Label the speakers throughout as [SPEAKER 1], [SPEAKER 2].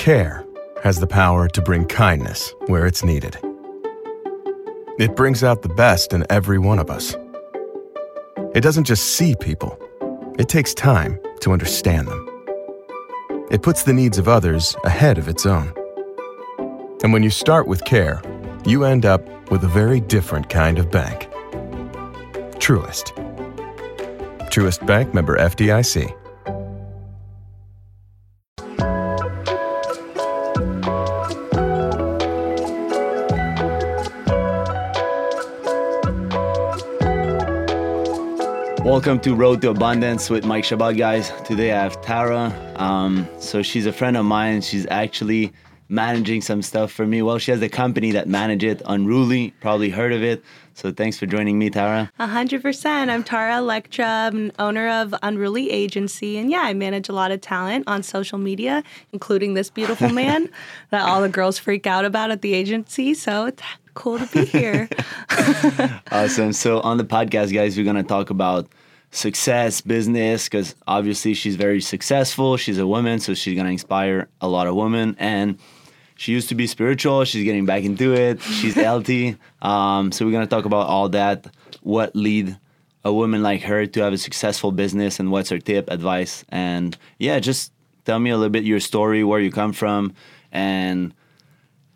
[SPEAKER 1] Care has the power to bring kindness where it's needed. It brings out the best in every one of us. It doesn't just see people, it takes time to understand them. It puts the needs of others ahead of its own. And when you start with care, you end up with a very different kind of bank. Truist. Truest Bank member FDIC.
[SPEAKER 2] Welcome to Road to Abundance with Mike Shabbat, guys. Today I have Tara. Um, so she's a friend of mine. She's actually managing some stuff for me. Well, she has a company that manages it, Unruly. Probably heard of it. So thanks for joining me, Tara.
[SPEAKER 3] Hundred percent. I'm Tara Electra. I'm owner of Unruly Agency, and yeah, I manage a lot of talent on social media, including this beautiful man that all the girls freak out about at the agency. So it's cool to be here.
[SPEAKER 2] awesome. So on the podcast, guys, we're gonna talk about success, business, because obviously she's very successful. She's a woman, so she's gonna inspire a lot of women and she used to be spiritual. She's getting back into it. She's healthy. Um, so we're gonna talk about all that. What lead a woman like her to have a successful business, and what's her tip, advice, and yeah, just tell me a little bit your story, where you come from, and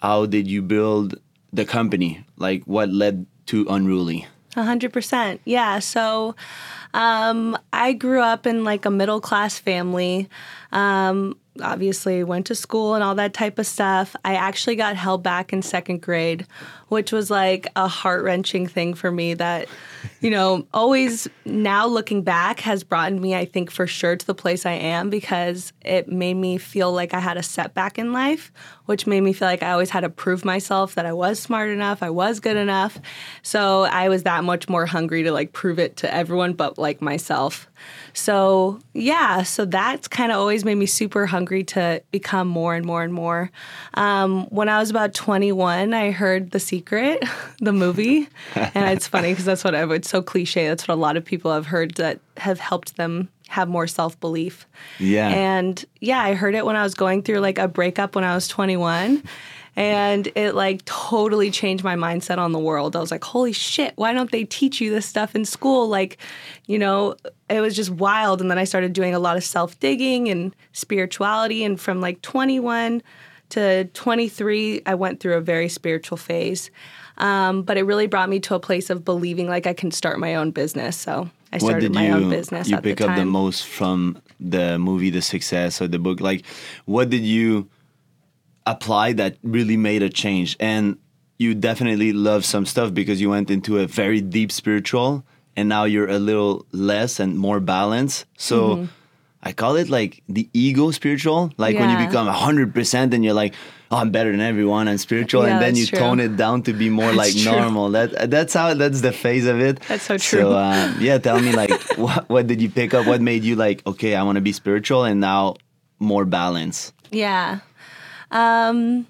[SPEAKER 2] how did you build the company? Like what led to Unruly?
[SPEAKER 3] A hundred percent. Yeah. So um, I grew up in like a middle class family. Um, obviously went to school and all that type of stuff. I actually got held back in second grade, which was like a heart wrenching thing for me that, you know, always now looking back has brought me, I think, for sure to the place I am because it made me feel like I had a setback in life, which made me feel like I always had to prove myself that I was smart enough, I was good enough. So I was that much more hungry to like prove it to everyone but like myself. So, yeah, so that's kind of always made me super hungry to become more and more and more. Um, when I was about 21, I heard The Secret, the movie. and it's funny because that's what I would, so cliche. That's what a lot of people have heard that have helped them have more self belief.
[SPEAKER 2] Yeah.
[SPEAKER 3] And yeah, I heard it when I was going through like a breakup when I was 21 and it like totally changed my mindset on the world. I was like, holy shit, why don't they teach you this stuff in school? Like, you know, it was just wild. And then I started doing a lot of self digging and spirituality. And from like 21 to 23, I went through a very spiritual phase. Um, but it really brought me to a place of believing like I can start my own business. So I started my
[SPEAKER 2] you,
[SPEAKER 3] own business.
[SPEAKER 2] You pick
[SPEAKER 3] the
[SPEAKER 2] up the most from the movie, The Success, or the book. Like, what did you apply that really made a change? And you definitely love some stuff because you went into a very deep spiritual, and now you're a little less and more balanced. So. Mm-hmm. I call it like the ego spiritual. Like yeah. when you become 100% and you're like, oh, I'm better than everyone and spiritual. Yeah, and then you true. tone it down to be more like true. normal. That That's how, that's the phase of it.
[SPEAKER 3] That's so true.
[SPEAKER 2] So, uh, yeah, tell me like, what, what did you pick up? What made you like, okay, I want to be spiritual and now more balance?
[SPEAKER 3] Yeah. Um,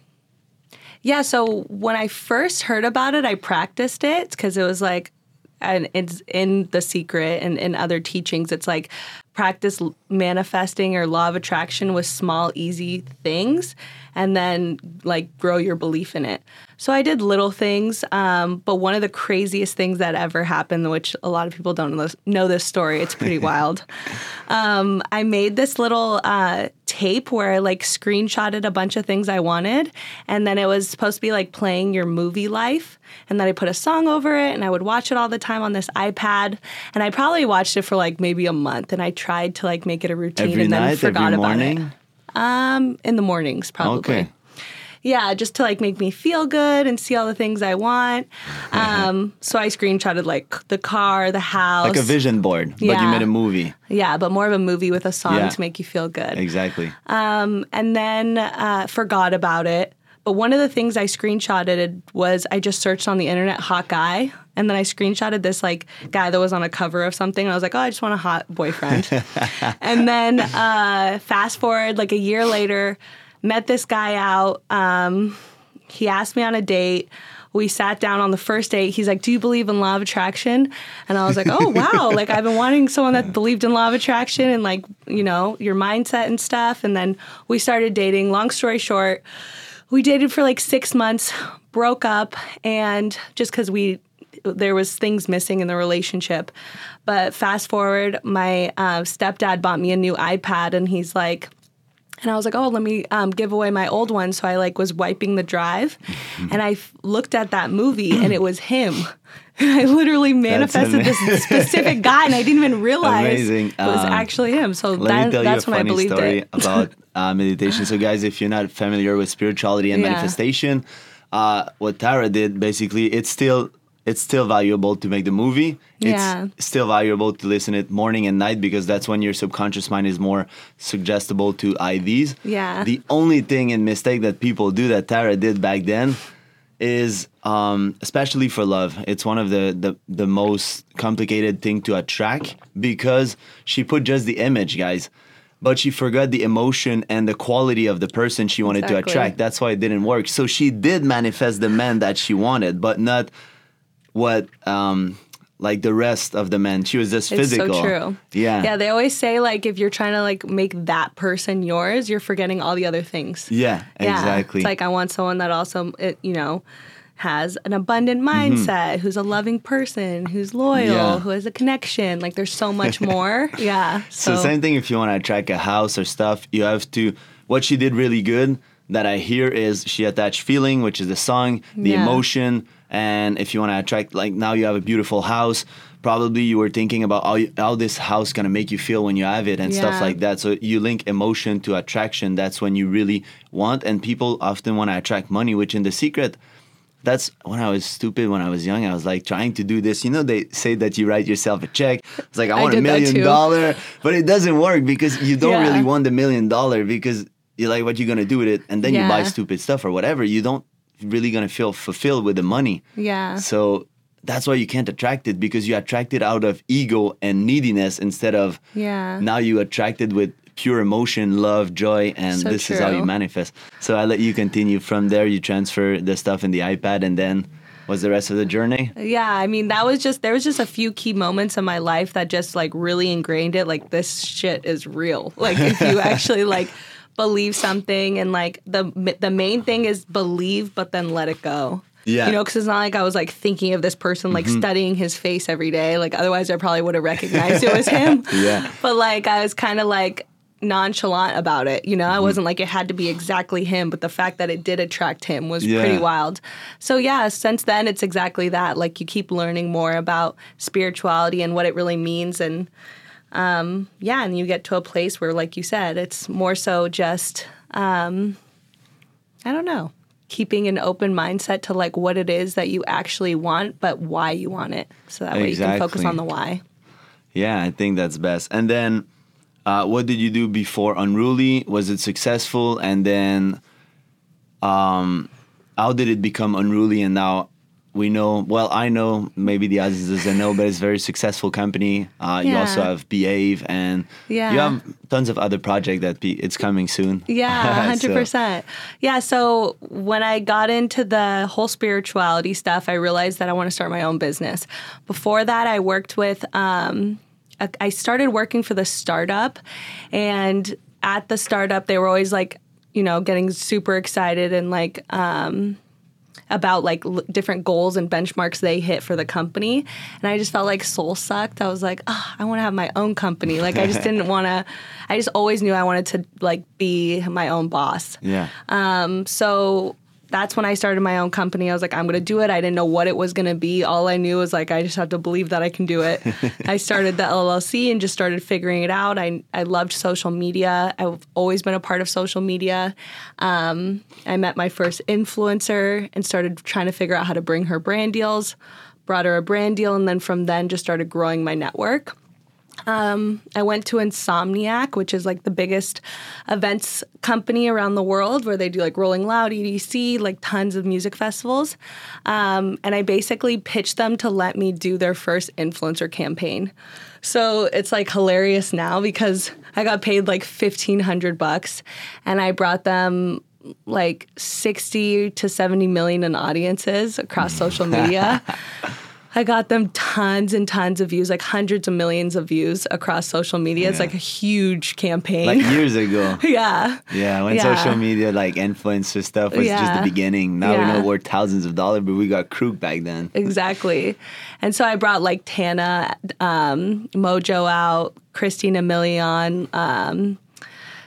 [SPEAKER 3] yeah, so when I first heard about it, I practiced it because it was like, and it's in the secret and in other teachings, it's like practice manifesting or law of attraction with small, easy things and then like grow your belief in it. So I did little things, um, but one of the craziest things that ever happened, which a lot of people don't know this story, it's pretty wild. Um, I made this little uh, tape where I like screenshotted a bunch of things I wanted, and then it was supposed to be like playing your movie life. And then I put a song over it, and I would watch it all the time on this iPad. And I probably watched it for like maybe a month, and I tried to like make it a routine,
[SPEAKER 2] every
[SPEAKER 3] and then
[SPEAKER 2] night,
[SPEAKER 3] forgot about
[SPEAKER 2] morning?
[SPEAKER 3] it. Um, in the mornings, probably.
[SPEAKER 2] Okay.
[SPEAKER 3] Yeah, just to like make me feel good and see all the things I want. Um, so I screenshotted like the car, the house,
[SPEAKER 2] like a vision board, but you made a movie.
[SPEAKER 3] Yeah, but more of a movie with a song yeah. to make you feel good.
[SPEAKER 2] Exactly.
[SPEAKER 3] Um, and then uh, forgot about it. But one of the things I screenshotted was I just searched on the internet hot guy and then I screenshotted this like guy that was on a cover of something and I was like, "Oh, I just want a hot boyfriend." and then uh, fast forward like a year later, met this guy out. Um, he asked me on a date. we sat down on the first date. He's like, Do you believe in law of attraction? And I was like, Oh, wow. like, I've been wanting someone that believed in law of attraction and, like, you know, your mindset and stuff. And then we started dating. Long story short, we dated for like six months, broke up, and just because we, there was things missing in the relationship. But fast forward, my uh, stepdad bought me a new iPad, and he's like, and I was like, oh, let me um, give away my old one. So I like was wiping the drive, and I f- looked at that movie, and it was him. I literally manifested this specific guy, and I didn't even realize
[SPEAKER 2] Amazing.
[SPEAKER 3] it was
[SPEAKER 2] Um,
[SPEAKER 3] actually him. So
[SPEAKER 2] Let
[SPEAKER 3] that,
[SPEAKER 2] me tell
[SPEAKER 3] that's
[SPEAKER 2] you a
[SPEAKER 3] when I believed
[SPEAKER 2] story
[SPEAKER 3] it.
[SPEAKER 2] about uh, meditation. So, guys, if you're not familiar with spirituality and
[SPEAKER 3] Yeah.
[SPEAKER 2] manifestation, uh, what Tara did basically, it's still it's still valuable to make the movie.
[SPEAKER 3] Yeah.
[SPEAKER 2] It's still valuable to listen it morning and night because that's when your subconscious mind is more suggestible to IVs.
[SPEAKER 3] Yeah.
[SPEAKER 2] The only thing and mistake that people do that Tara did back then is um, especially for love it's one of the, the the most complicated thing to attract because she put just the image guys but she forgot the emotion and the quality of the person she wanted to attract that's why it didn't work so she did manifest the man that she wanted but not what um like the rest of the men she was just
[SPEAKER 3] It's
[SPEAKER 2] physical
[SPEAKER 3] so true.
[SPEAKER 2] yeah
[SPEAKER 3] Yeah, they always say like if you're trying to like make that person yours, you're forgetting all the other things.
[SPEAKER 2] yeah
[SPEAKER 3] Yeah.
[SPEAKER 2] exactly
[SPEAKER 3] It's like I want someone that also, it, you know, has an abundant mindset, who's a loving person, who's loyal,
[SPEAKER 2] Mm-hmm. Yeah.
[SPEAKER 3] who has a connection. Like there's so much more. yeah.
[SPEAKER 2] So, same thing if you want to attract a house or stuff, you have to what she did really good that I hear is she attached feeling, which is the song, the
[SPEAKER 3] Yeah.
[SPEAKER 2] emotion, and if you want to attract like now you have a beautiful house, probably you were thinking about how, you- how this house gonna make you feel when you have it and stuff like that. So you link emotion to attraction. That's when you really want, and people often want to attract money, which in the secret that's when I was stupid when I was young. I was like trying to do this. You know, they say that you write yourself a check. It's like I
[SPEAKER 3] I
[SPEAKER 2] want a million dollar, but it doesn't work because you don't
[SPEAKER 3] Yeah.
[SPEAKER 2] really want the million dollar because you're like, what you gonna do with it? And then you buy stupid stuff or whatever. You don't really gonna feel fulfilled with the money.
[SPEAKER 3] Yeah.
[SPEAKER 2] So that's why you can't attract it because you attract it out of ego and neediness instead of
[SPEAKER 3] Yeah.
[SPEAKER 2] now you attract it with pure emotion, love, joy, and
[SPEAKER 3] So
[SPEAKER 2] this is how you manifest. So I let you continue from there. You transfer the stuff in the iPad, and then was the rest of the journey?
[SPEAKER 3] Yeah, I mean that was just there was just a few key moments in my life that just like really ingrained it. Like this shit is real. Like if you actually like believe something and like the the main thing is believe, but then let it go.
[SPEAKER 2] Yeah. Mm-hmm.
[SPEAKER 3] You know, because it's not like I was like thinking of this person, like studying his face every day. Like otherwise, I probably would have recognized it was him.
[SPEAKER 2] Yeah.
[SPEAKER 3] But like I was kind of like nonchalant about it. You know,
[SPEAKER 2] Mm-hmm.
[SPEAKER 3] I wasn't like it had to be exactly him, but the fact that it did attract him was
[SPEAKER 2] Yeah.
[SPEAKER 3] pretty wild. So yeah, since then it's exactly that. Like you keep learning more about spirituality and what it really means and um yeah, and you get to a place where like you said, it's more so just um I don't know, keeping an open mindset to like what it is that you actually want, but why you want it. So that way you can focus on the why.
[SPEAKER 2] Yeah, I think that's best. And then, uh, what did you do before Unruly? Was it successful? And then, um, how did it become Unruly? And now we know. Well, I know. Maybe the others doesn't know, but it's a very successful company. Uh, You also have Behave, and
[SPEAKER 3] Yeah.
[SPEAKER 2] you have tons of other projects that be, it's coming soon.
[SPEAKER 3] Yeah, hundred
[SPEAKER 2] So-
[SPEAKER 3] percent. Yeah. So when I got into the whole spirituality stuff, I realized that I want to start my own business. Before that, I worked with. Um, a- I started working for the startup, and at the startup, they were always like, you know, getting super excited and like. Um, about like l- different goals and benchmarks they hit for the company. And i just felt like soul sucked. I was like oh, i want to have my own company. Like i just didn't want to i just always knew i wanted to like be my own boss.
[SPEAKER 2] Yeah.
[SPEAKER 3] um, so that's when I started my own company. I was like, I'm going to do it. I didn't know what it was going to be. All I knew was like, I just have to believe that I can do it. I started the LLC and just started figuring it out. I, I loved social media. I've always been a part of social media. Um, I met my first influencer and started trying to figure out how to bring her brand deals, brought her a brand deal, and then from then just started growing my network. I went to Insomniac, which is like the biggest events company around the world where they do like Rolling Loud, EDC, like tons of music festivals. Um, and I basically pitched them to let me do their first influencer campaign. So it's like hilarious now because I got paid like 1500 bucks and I brought them like 60 to 70 million in audiences across social media. I got them tons and tons of views, like hundreds of millions of views across social media. It's like a huge campaign.
[SPEAKER 2] Like years ago.
[SPEAKER 3] yeah.
[SPEAKER 2] Yeah, when
[SPEAKER 3] Yeah.
[SPEAKER 2] social media like influencer stuff was just the beginning. Now we know we're thousands of dollars, but we got Krug back then.
[SPEAKER 3] Exactly. And so I brought like Tana, um, Mongeau out, Christina Milian, um,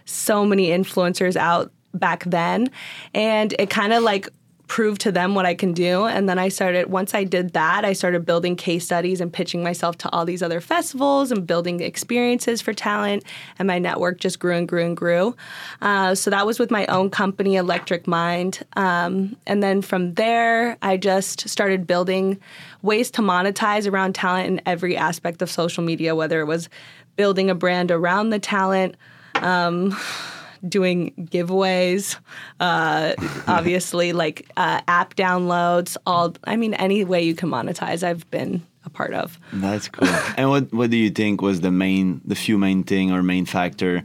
[SPEAKER 3] so many influencers out back then. And it kind of like proved to them what I can do. And then I started, once I did that, I started building case studies and pitching myself to all these other festivals and building experiences for talent. And my network just grew and grew and grew. Uh, so that was with my own company, Electric Mind. Um, and then from there, I just started building ways to monetize around talent in every aspect of social media, whether it was building a brand around the talent, doing giveaways, uh, obviously like uh, app downloads, all I mean any way you can monetize, I've been a part of.
[SPEAKER 2] That's cool. and what what do you think was the main, the few main thing or main factor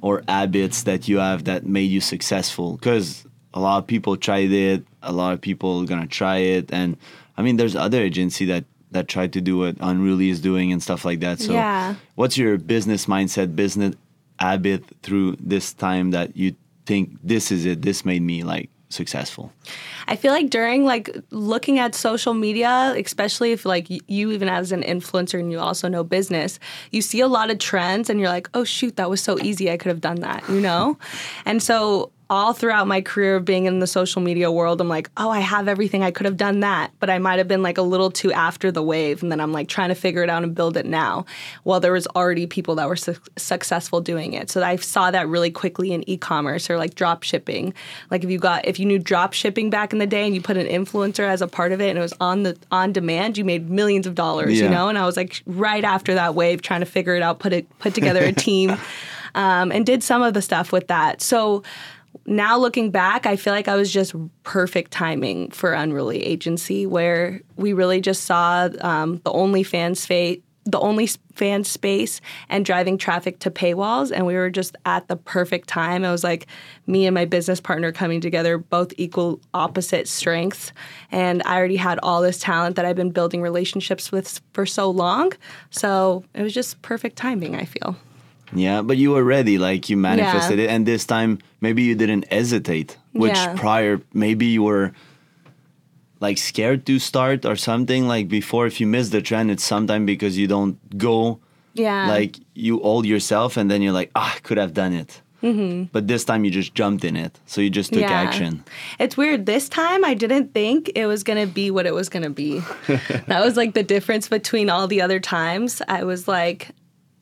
[SPEAKER 2] or habits that you have that made you successful? Because a lot of people tried it, a lot of people gonna try it, and I mean, there's other agency that that tried to do what Unruly is doing and stuff like that. So,
[SPEAKER 3] Yeah.
[SPEAKER 2] what's your business mindset, business habit through this time that you think this is it? This made me like successful.
[SPEAKER 3] I feel like during like looking at social media, especially if like you even as an influencer and you also know business, you see a lot of trends and you're like, oh shoot, that was so easy. I could have done that, you know? and so all throughout my career of being in the social media world, I'm like, oh, I have everything. I could have done that, but I might have been like a little too after the wave. And then I'm like trying to figure it out and build it now. Well, there was already people that were su- successful doing it. So I saw that really quickly in e-commerce or like drop shipping. Like if you got, if you knew drop shipping back in the day and you put an influencer as a part of it and it was on the, on demand, you made millions of dollars,
[SPEAKER 2] Yeah.
[SPEAKER 3] you know? And I was like right after that wave trying to figure it out, put it, put together a team um, and did some of the stuff with that. So now looking back, I feel like I was just perfect timing for Unruly Agency, where we really just saw um, the only fan space, the only fan space, and driving traffic to paywalls, and we were just at the perfect time. It was like me and my business partner coming together, both equal opposite strengths, and I already had all this talent that I've been building relationships with for so long. So it was just perfect timing. I feel.
[SPEAKER 2] Yeah, but you were ready, like you manifested it, and this time maybe you didn't hesitate. Which
[SPEAKER 3] Yeah.
[SPEAKER 2] prior, maybe you were like scared to start or something. Like before, if you miss the trend, it's sometime because you don't go.
[SPEAKER 3] Yeah.
[SPEAKER 2] Like you hold yourself, and then you're like, ah, I could have done it. Mm-hmm. But this time you just jumped in it, so you just took
[SPEAKER 3] Yeah.
[SPEAKER 2] action.
[SPEAKER 3] It's weird. This time I didn't think it was going to be what it was going to be. that was like the difference between all the other times. I was like,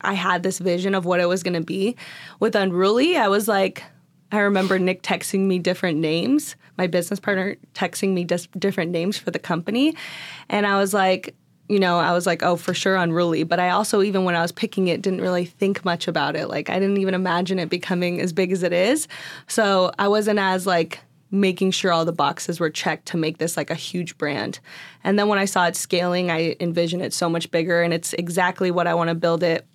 [SPEAKER 3] I had this vision of what it was going to be. With Unruly, I was like, I remember Nick texting me different names, my business partner texting me dis- different names for the company. And I was like, you know, I was like, oh, for sure Unruly. But I also, even when I was picking it, didn't really think much about it. Like, I didn't even imagine it becoming as big as it is. So I wasn't as like, making sure all the boxes were checked to make this like a huge brand. And then when I saw it scaling, I envisioned it so much bigger and it's exactly what I want to build it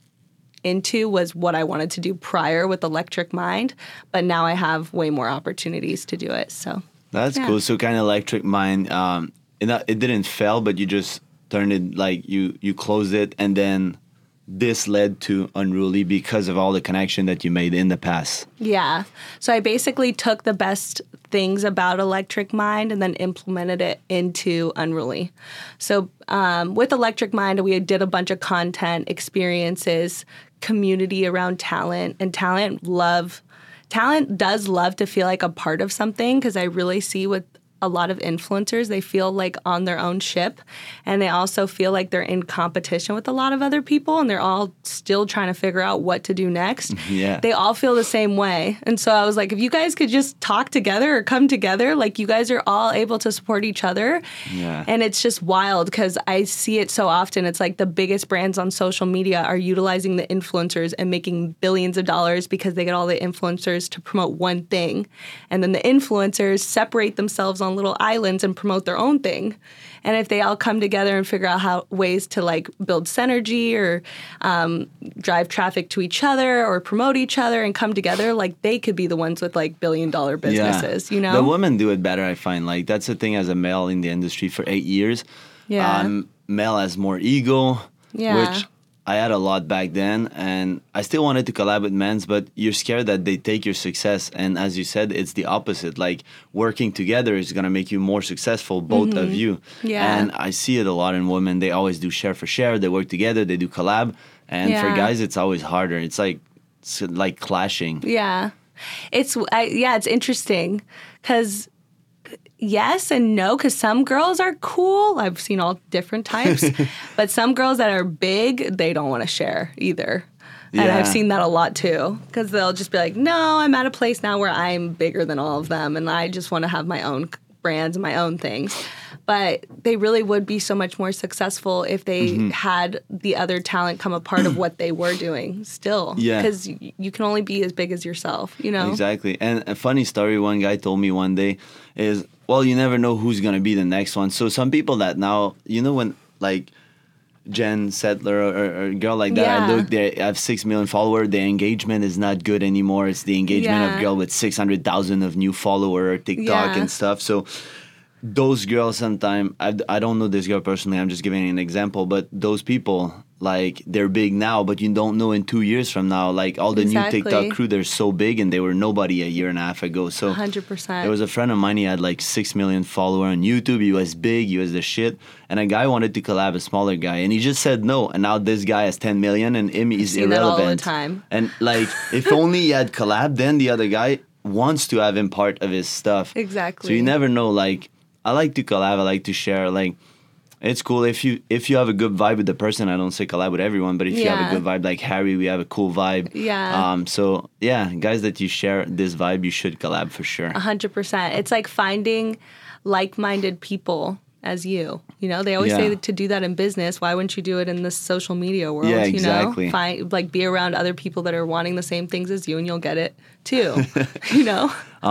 [SPEAKER 3] into was what I wanted to do prior with Electric Mind, but now I have way more opportunities to do it. So
[SPEAKER 2] That's
[SPEAKER 3] Yeah.
[SPEAKER 2] cool. So kind of electric mind. Um, it, it didn't fail, but you just turned it like you you closed it, and then this led to unruly because of all the connection that you made in the past.
[SPEAKER 3] Yeah. So I basically took the best things about Electric Mind and then implemented it into Unruly. So um, with Electric Mind, we did a bunch of content, experiences, community around talent, and talent love. Talent does love to feel like a part of something because I really see with a lot of influencers, they feel like on their own ship and they also feel like they're in competition with a lot of other people and they're all still trying to figure out what to do next.
[SPEAKER 2] Yeah.
[SPEAKER 3] They all feel the same way. And so I was like, if you guys could just talk together or come together, like you guys are all able to support each other.
[SPEAKER 2] Yeah.
[SPEAKER 3] And it's just wild because I see it so often. It's like the biggest brands on social media are utilizing the influencers and making billions of dollars because they get all the influencers to promote one thing. And then the influencers separate themselves online little islands and promote their own thing. And if they all come together and figure out how ways to like build synergy or um, drive traffic to each other or promote each other and come together, like they could be the ones with like billion dollar businesses. You know,
[SPEAKER 2] the women do it better. I find like that's the thing as a male in the industry for eight years.
[SPEAKER 3] Yeah.
[SPEAKER 2] um, male has more ego.
[SPEAKER 3] Yeah.
[SPEAKER 2] which I had a lot back then, and I still wanted to collab with men's, but you're scared that they take your success. And as you said, it's the opposite. Like working together is gonna make you more successful, both of you.
[SPEAKER 3] Mm-hmm. Yeah.
[SPEAKER 2] And I see it a lot in women. They always do share for share. They work together. They do collab. And for guys, it's always harder. It's like it's like clashing.
[SPEAKER 3] Yeah. It's I, yeah, it's interesting cuz yes and no cuz some girls are cool. I've seen all different types. but some girls that are big, they don't want to share either. And I've seen that a lot too cuz they'll just be like, "No, I'm at a place now where I'm bigger than all of them and I just want to have my own brands and my own things." But they really would be so much more successful if they
[SPEAKER 2] Mm-hmm.
[SPEAKER 3] had the other talent come a part of what they were doing still.
[SPEAKER 2] Yeah.
[SPEAKER 3] Because you can only be as big as yourself, you know?
[SPEAKER 2] Exactly. And a funny story one guy told me one day is, well, you never know who's going to be the next one. So some people that now, you know, when like Jen Selter or, or a girl like that, I
[SPEAKER 3] Yeah.
[SPEAKER 2] look, they have 6 million followers. Their engagement is not good anymore. It's the engagement
[SPEAKER 3] Yeah.
[SPEAKER 2] of girl with 600,000 of new follower TikTok
[SPEAKER 3] Yeah.
[SPEAKER 2] and stuff. So those girls sometimes I, I don't know this girl personally i'm just giving an example but those people like they're big now but you don't know in two years from now like all the
[SPEAKER 3] Exactly.
[SPEAKER 2] new tiktok crew they're so big and they were nobody a year and a half ago so
[SPEAKER 3] 100%.
[SPEAKER 2] there was a friend of mine he had like 6 million follower on youtube he was big he was the shit and a guy wanted to collab a smaller guy and he just said no and now this guy has 10 million and him is
[SPEAKER 3] seen that all the
[SPEAKER 2] irrelevant
[SPEAKER 3] time.
[SPEAKER 2] and like if only he had collab then the other guy wants to have him part of his stuff
[SPEAKER 3] Exactly.
[SPEAKER 2] so you never know like i like to collab i like to share like it's cool if you if you have a good vibe with the person i don't say collab with everyone but if you have a good vibe like harry we have a cool vibe
[SPEAKER 3] Yeah.
[SPEAKER 2] um so yeah guys that you share this vibe you should collab for sure
[SPEAKER 3] 100%. It's like finding like minded people as you. You know, they always
[SPEAKER 2] Yeah.
[SPEAKER 3] say that to do that in business. Why wouldn't you do it in the social media world?
[SPEAKER 2] Yeah,
[SPEAKER 3] You
[SPEAKER 2] exactly.
[SPEAKER 3] know, find like be around other people that are wanting the same things as you, and you'll get it too. you know,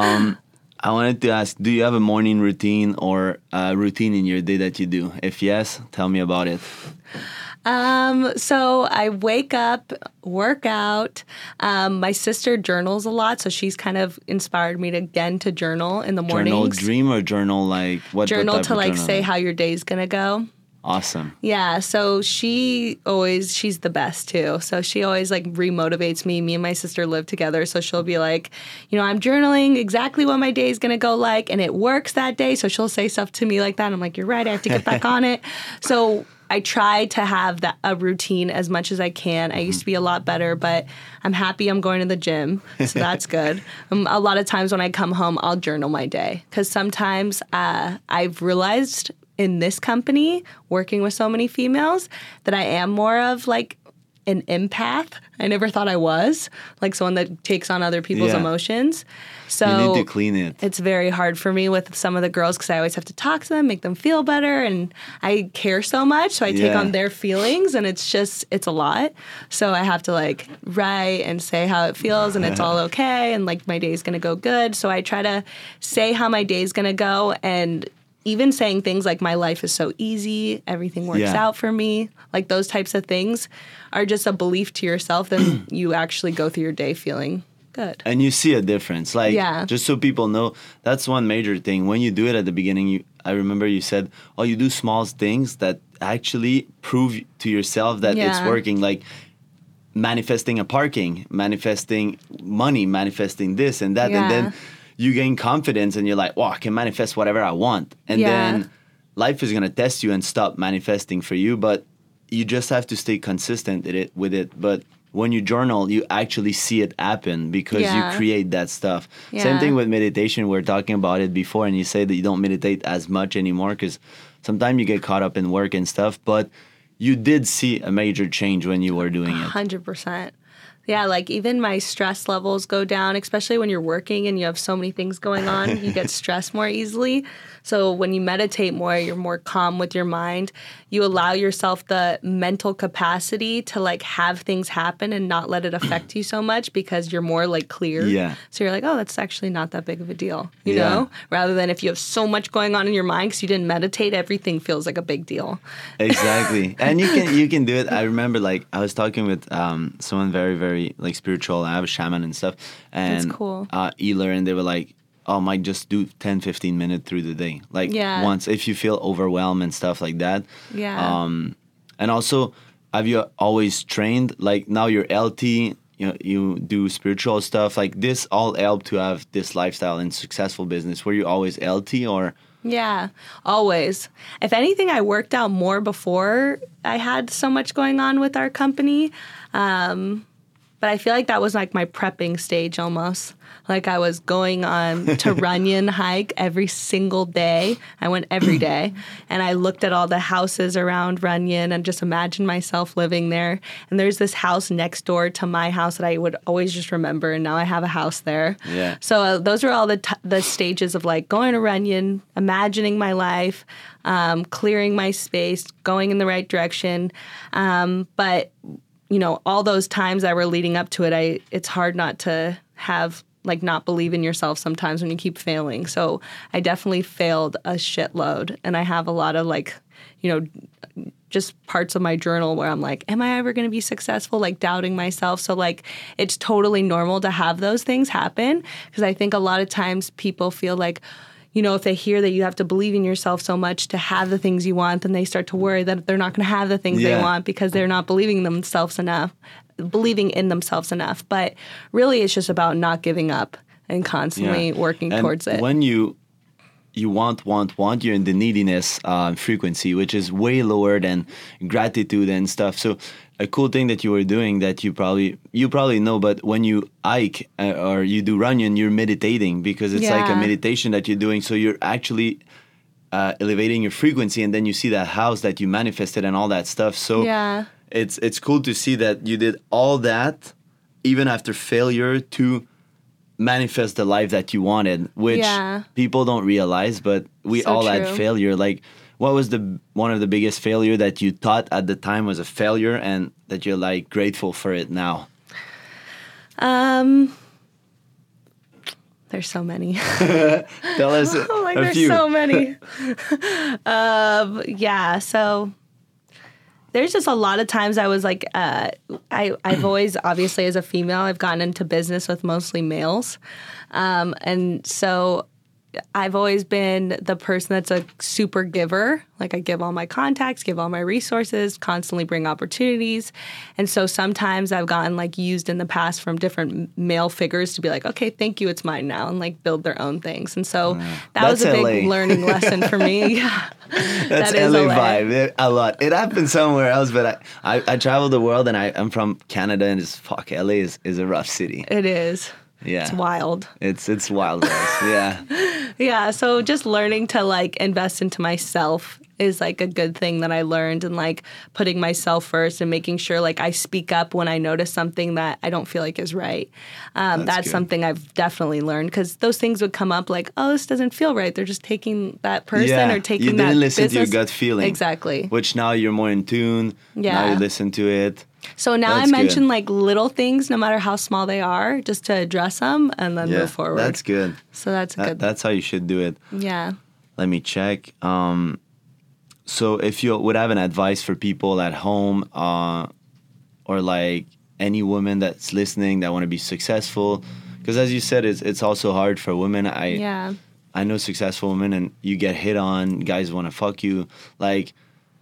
[SPEAKER 2] I wanted to ask, do you have a morning routine or a routine in your day that you do? If yes, tell me about it.
[SPEAKER 3] um, so I wake up, work out. Um, my sister journals a lot, so she's kind of inspired me to again to journal in the morning.
[SPEAKER 2] Journal dream or journal like what? what
[SPEAKER 3] Journal
[SPEAKER 2] type
[SPEAKER 3] to like
[SPEAKER 2] journal?
[SPEAKER 3] say how your day's gonna go.
[SPEAKER 2] Awesome.
[SPEAKER 3] Yeah, so she always she's the best too. So she always like remotivates me. Me and my sister live together, so she'll be like, you know, I'm journaling exactly what my day is gonna go like, and it works that day. So she'll say stuff to me like that. I'm like, you're right. I have to get back on it. So I try to have that a routine as much as I can. I used to be a lot better, but I'm happy I'm going to the gym, so that's good. Um, a lot of times when I come home, I'll journal my day because sometimes uh, I've realized in this company, working with so many females, that I am more of like an empath. I never thought I was like someone that takes on other people's
[SPEAKER 2] Yeah.
[SPEAKER 3] emotions. So
[SPEAKER 2] you need to clean it.
[SPEAKER 3] it's very hard for me with some of the girls because I always have to talk to them, make them feel better, and I care so much. So I take on their feelings, and it's just it's a lot. So I have to like write and say how it feels, and it's all okay, and like my day's gonna go good. So I try to say how my day's gonna go, and even saying things like my life is so easy, everything works
[SPEAKER 2] Yeah.
[SPEAKER 3] out for me, like those types of things are just a belief to yourself. Then you actually go through your day feeling good.
[SPEAKER 2] and you see a difference like
[SPEAKER 3] Yeah.
[SPEAKER 2] just so people know that's one major thing when you do it at the beginning you i remember you said oh you do small things that actually prove to yourself that it's working like manifesting a parking manifesting money manifesting this and that and then you gain confidence and you're like wow i can manifest whatever i want and
[SPEAKER 3] Yeah.
[SPEAKER 2] then life is going to test you and stop manifesting for you but you just have to stay consistent with it with it but when you journal you actually see it happen because
[SPEAKER 3] Yeah.
[SPEAKER 2] you create that stuff same thing with meditation we are talking about it before and you say that you don't meditate as much anymore because sometimes you get caught up in work and stuff but you did see a major change when you were doing it
[SPEAKER 3] Hundred percent. Yeah, like even my stress levels go down, especially when you're working and you have so many things going on. you get stressed more easily. So when you meditate more, you're more calm with your mind. You allow yourself the mental capacity to like have things happen and not let it affect you so much because you're more like clear.
[SPEAKER 2] Yeah.
[SPEAKER 3] So you're like, oh, that's actually not that big of a deal, you
[SPEAKER 2] Yeah.
[SPEAKER 3] know? Rather than if you have so much going on in your mind because you didn't meditate, everything feels like a big deal.
[SPEAKER 2] exactly and you can you can do it i remember like i was talking with um someone very very like spiritual i have a shaman and stuff and
[SPEAKER 3] cool.
[SPEAKER 2] uh and they were like oh might just do 10 15 minutes through the day like
[SPEAKER 3] Yeah.
[SPEAKER 2] once if you feel overwhelmed and stuff like that
[SPEAKER 3] Yeah.
[SPEAKER 2] um and also have you always trained like now you're lt you know, you do spiritual stuff like this all help to have this lifestyle and successful business were you always lt or
[SPEAKER 3] Yeah, always. If anything, I worked out more before I had so much going on with our company. Um, but I feel like that was like my prepping stage almost. Like I was going on to Runyon hike every single day. I went every day and I looked at all the houses around Runyon and just imagined myself living there. And there's this house next door to my house that I would always just remember. And now I have a house there.
[SPEAKER 2] Yeah.
[SPEAKER 3] So uh, those are all the t- the stages of like going to Runyon, imagining my life, um, clearing my space, going in the right direction. Um, but you know, all those times that were leading up to it, I it's hard not to have like not believe in yourself sometimes when you keep failing. So I definitely failed a shitload, and I have a lot of like, you know, just parts of my journal where I'm like, am I ever going to be successful? Like doubting myself. So like it's totally normal to have those things happen because I think a lot of times people feel like you know, if they hear that you have to believe in yourself so much to have the things you want, then they start to worry that they're not going to have the things they want because they're not believing themselves enough, believing in themselves enough. But really, it's just about not giving up and constantly working
[SPEAKER 2] And
[SPEAKER 3] towards it.
[SPEAKER 2] When you you want, want, want, you're in the neediness uh, frequency, which is way lower than gratitude and stuff. So a cool thing that you were doing that you probably you probably know, but when you hike uh, or you do runyon, you're meditating because it's like a meditation that you're doing. So you're actually uh, elevating your frequency, and then you see that house that you manifested and all that stuff. So
[SPEAKER 3] Yeah.
[SPEAKER 2] it's it's cool to see that you did all that even after failure to manifest the life that you wanted which
[SPEAKER 3] Yeah.
[SPEAKER 2] people don't realize but we
[SPEAKER 3] So
[SPEAKER 2] all had failure like what was the one of the biggest failure that you thought at the time was a failure and that you're like grateful for it now
[SPEAKER 3] Um, there's so many.
[SPEAKER 2] tell us
[SPEAKER 3] Oh, like
[SPEAKER 2] a
[SPEAKER 3] there's
[SPEAKER 2] few
[SPEAKER 3] so many. um, yeah, so there's just a lot of times I was like, uh, I I've always obviously as a female I've gotten into business with mostly males, um, and so I've always been the person that's a super giver. Like I give all my contacts, give all my resources, constantly bring opportunities. And so sometimes I've gotten like used in the past from different male figures to be like, okay, thank you, it's mine now, and like build their own things. And so that was a
[SPEAKER 2] That's
[SPEAKER 3] big
[SPEAKER 2] LA.
[SPEAKER 3] learning lesson for me. Yeah.
[SPEAKER 2] That's
[SPEAKER 3] That
[SPEAKER 2] LA
[SPEAKER 3] LA.
[SPEAKER 2] vibe a lot. It happened somewhere else, but I, I, I travel the world and I, I'm from Canada and it's fuck LA is, is a rough city.
[SPEAKER 3] It is.
[SPEAKER 2] Yeah.
[SPEAKER 3] It's wild.
[SPEAKER 2] It's it's wild. Yeah.
[SPEAKER 3] Yeah, so just learning to like invest into myself is like a good thing that I learned and like putting myself first and making sure like I speak up when I notice something that I don't feel like is right. Um,
[SPEAKER 2] That's
[SPEAKER 3] that's something I've definitely learned because those things would come up like, oh, this doesn't feel right. They're just taking that person
[SPEAKER 2] yeah.
[SPEAKER 3] or taking
[SPEAKER 2] you didn't
[SPEAKER 3] that
[SPEAKER 2] listen
[SPEAKER 3] business.
[SPEAKER 2] to your gut feeling.
[SPEAKER 3] Exactly.
[SPEAKER 2] Which now you're more in tune. Now
[SPEAKER 3] Yeah.
[SPEAKER 2] you listen to it.
[SPEAKER 3] So now
[SPEAKER 2] That's
[SPEAKER 3] I mention
[SPEAKER 2] good.
[SPEAKER 3] like little things, no matter how small they are, just to address them and then
[SPEAKER 2] Yeah.
[SPEAKER 3] move forward.
[SPEAKER 2] That's good.
[SPEAKER 3] so that's
[SPEAKER 2] That,
[SPEAKER 3] good.
[SPEAKER 2] that's how you should do it.
[SPEAKER 3] yeah.
[SPEAKER 2] Let me check. Um, so if you would have an advice for people at home, uh, or like any woman that's listening that want to be successful, because as you said, it's it's also hard for women. I
[SPEAKER 3] Yeah.
[SPEAKER 2] I know successful women, and you get hit on. Guys want to fuck you. Like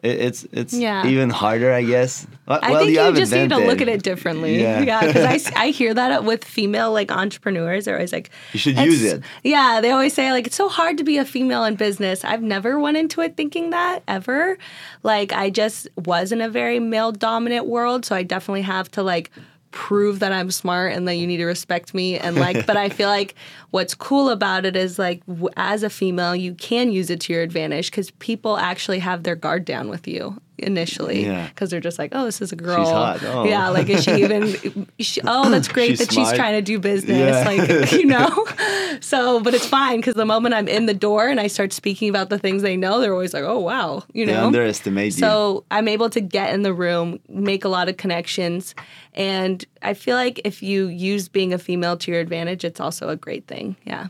[SPEAKER 2] it, it's it's
[SPEAKER 3] Yeah.
[SPEAKER 2] even harder, I guess. Well,
[SPEAKER 3] I think you,
[SPEAKER 2] have
[SPEAKER 3] just need to look at it differently.
[SPEAKER 2] Yeah.
[SPEAKER 3] Yeah, because I hear that with female like entrepreneurs. They're always like,
[SPEAKER 2] You should use it."
[SPEAKER 3] Yeah, they always say like it's so hard to be a female in business. I've never went into it thinking that ever. Like I just was in a very male dominant world, so I definitely have to like prove that I'm smart and that you need to respect me and like but I feel like what's cool about it is like w- as a female you can use it to your advantage cuz people actually have their guard down with you. Initially
[SPEAKER 2] Yeah.
[SPEAKER 3] because they're just like, oh, this is a girl.
[SPEAKER 2] hot. Oh.
[SPEAKER 3] Yeah, like is she even? She, oh, that's great
[SPEAKER 2] She's
[SPEAKER 3] that she's trying to do business.
[SPEAKER 2] Yeah.
[SPEAKER 3] Like you know. So, but it's fine because the moment I'm in the door and I start speaking about the things they know, they're always like, oh wow, you
[SPEAKER 2] They
[SPEAKER 3] know.
[SPEAKER 2] underestimate you.
[SPEAKER 3] So I'm able to get in the room, make a lot of connections, and I feel like if you use being a female to your advantage, it's also a great thing. Yeah.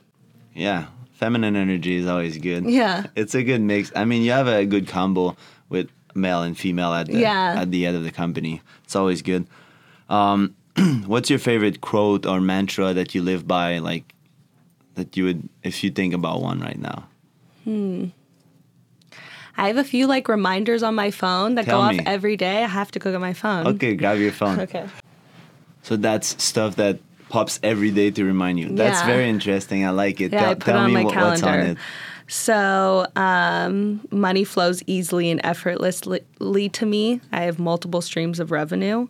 [SPEAKER 2] Yeah, feminine energy is always good.
[SPEAKER 3] Yeah.
[SPEAKER 2] it's a good mix. I mean, you have a good combo with male and female at the
[SPEAKER 3] Yeah.
[SPEAKER 2] at the end of the company. It's always good. Um, what's your favorite quote or mantra that you live by? Like that you would, if you think about one right now. Hmm.
[SPEAKER 3] I have a few like reminders on my phone that
[SPEAKER 2] Tell
[SPEAKER 3] go
[SPEAKER 2] me.
[SPEAKER 3] off every day. I have to go get my phone.
[SPEAKER 2] Okay, grab your phone.
[SPEAKER 3] Okay.
[SPEAKER 2] So that's stuff that pops every day to remind you. That's
[SPEAKER 3] Yeah.
[SPEAKER 2] very interesting. I like it.
[SPEAKER 3] Yeah,
[SPEAKER 2] tell
[SPEAKER 3] I put
[SPEAKER 2] tell
[SPEAKER 3] it on
[SPEAKER 2] me
[SPEAKER 3] my
[SPEAKER 2] what- what's on
[SPEAKER 3] calendar.
[SPEAKER 2] it.
[SPEAKER 3] So, um, money flows easily and effortlessly to me. I have multiple streams of revenue.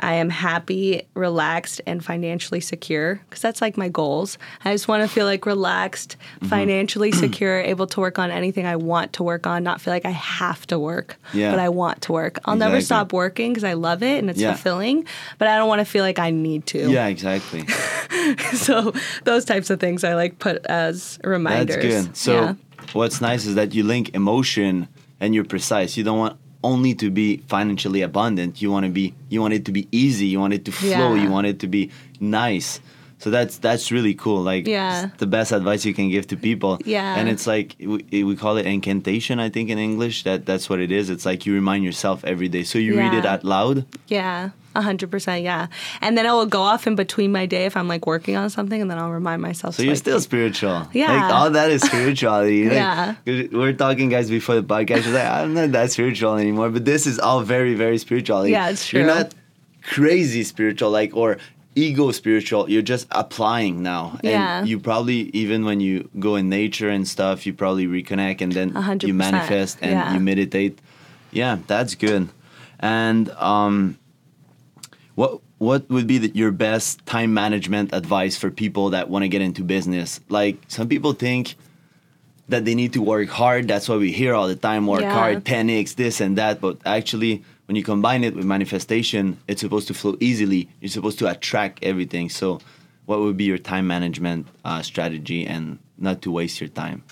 [SPEAKER 3] I am happy, relaxed, and financially secure because that's like my goals. I just want to feel like relaxed,
[SPEAKER 2] Mm-hmm.
[SPEAKER 3] financially secure, able to work on anything I want to work on, not feel like I have to work,
[SPEAKER 2] Yeah.
[SPEAKER 3] but I want to work. I'll never stop working because I love it and it's
[SPEAKER 2] Yeah.
[SPEAKER 3] fulfilling, but I don't want to feel like I need to.
[SPEAKER 2] Yeah, exactly.
[SPEAKER 3] So, those types of things I like put as reminders.
[SPEAKER 2] That's good. So
[SPEAKER 3] Yeah.
[SPEAKER 2] what's nice is that you link emotion and you're precise. You don't want only to be financially abundant. You want to be you want it to be easy. You want it to flow.
[SPEAKER 3] Yeah.
[SPEAKER 2] You want it to be nice. So that's that's really cool. Like
[SPEAKER 3] Yeah.
[SPEAKER 2] the best advice you can give to people.
[SPEAKER 3] Yeah.
[SPEAKER 2] And it's like we, we call it incantation. I think in English that that's what it is. It's like you remind yourself every day. So you read it out loud.
[SPEAKER 3] Yeah, a hundred percent. Yeah, and then I will go off in between my day if I'm like working on something, and then I'll remind myself.
[SPEAKER 2] So you're
[SPEAKER 3] like,
[SPEAKER 2] still spiritual.
[SPEAKER 3] Yeah.
[SPEAKER 2] Like all that is spirituality. Like,
[SPEAKER 3] Yeah.
[SPEAKER 2] We're talking guys before the podcast. You're like, I'm not that spiritual anymore. But this is all very, very spiritual. Like,
[SPEAKER 3] Yeah, it's true.
[SPEAKER 2] You're not crazy spiritual, like or ego spiritual. You're just applying now. And you probably even when you go in nature and stuff, you probably reconnect and then
[SPEAKER 3] A hundred
[SPEAKER 2] you manifest and
[SPEAKER 3] Yeah.
[SPEAKER 2] you meditate. Yeah, that's good. And um what what would be the, your best time management advice for people that want to get into business? Like some people think that they need to work hard. That's what we hear all the time: work
[SPEAKER 3] Yeah.
[SPEAKER 2] hard, 10x, this and that. But actually, when you combine it with manifestation, it's supposed to flow easily. You're supposed to attract everything. So, what would be your time management uh, strategy and not to waste your time?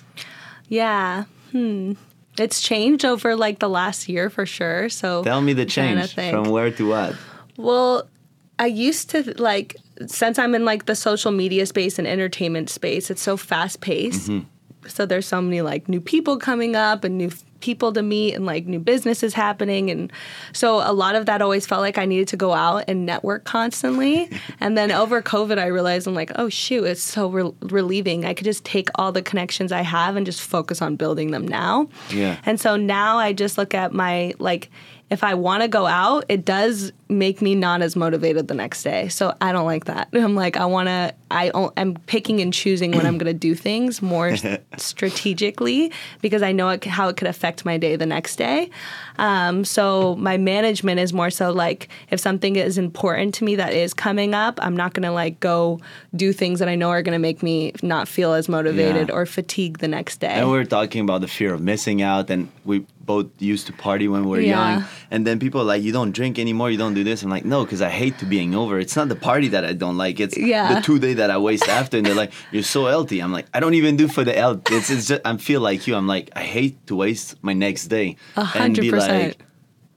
[SPEAKER 3] Yeah. Hmm. It's changed over like the last year for sure. So
[SPEAKER 2] Tell me the
[SPEAKER 3] I'm trying to
[SPEAKER 2] change from where to what.
[SPEAKER 3] Well, I used to like since I'm in like the social media space and entertainment space, it's so fast paced. So there's so many like new people coming up and new people to meet and like new businesses happening and so a lot of that always felt like I needed to go out and network constantly. and then over COVID I realized I'm like, "Oh shoot, it's so re- relieving. I could just take all the connections I have and just focus on building them now."
[SPEAKER 2] Yeah.
[SPEAKER 3] And so now I just look at my like if I want to go out, it does make me not as motivated the next day. So I don't like that. I'm like I want to I, I'm picking and choosing when I'm going to do things more strategically because I know it, how it could affect my day the next day. Um, so my management is more so like if something is important to me that is coming up, I'm not going to like go do things that I know are going to make me not feel as motivated
[SPEAKER 2] Yeah.
[SPEAKER 3] or fatigued the next day.
[SPEAKER 2] And we were talking about the fear of missing out, and we both used to party when we were
[SPEAKER 3] Yeah.
[SPEAKER 2] young. And then people are like, "You don't drink anymore. You don't do this." I'm like, "No, because I hate to being over. It's not the party that I don't like. It's
[SPEAKER 3] Yeah.
[SPEAKER 2] the two day that I waste after." And they're like, "You're so healthy." I'm like, "I don't even do for the health. It's, it's just I feel like you. I'm like, I hate to waste my next day
[SPEAKER 3] A
[SPEAKER 2] and
[SPEAKER 3] hundred
[SPEAKER 2] be
[SPEAKER 3] percent.
[SPEAKER 2] Like,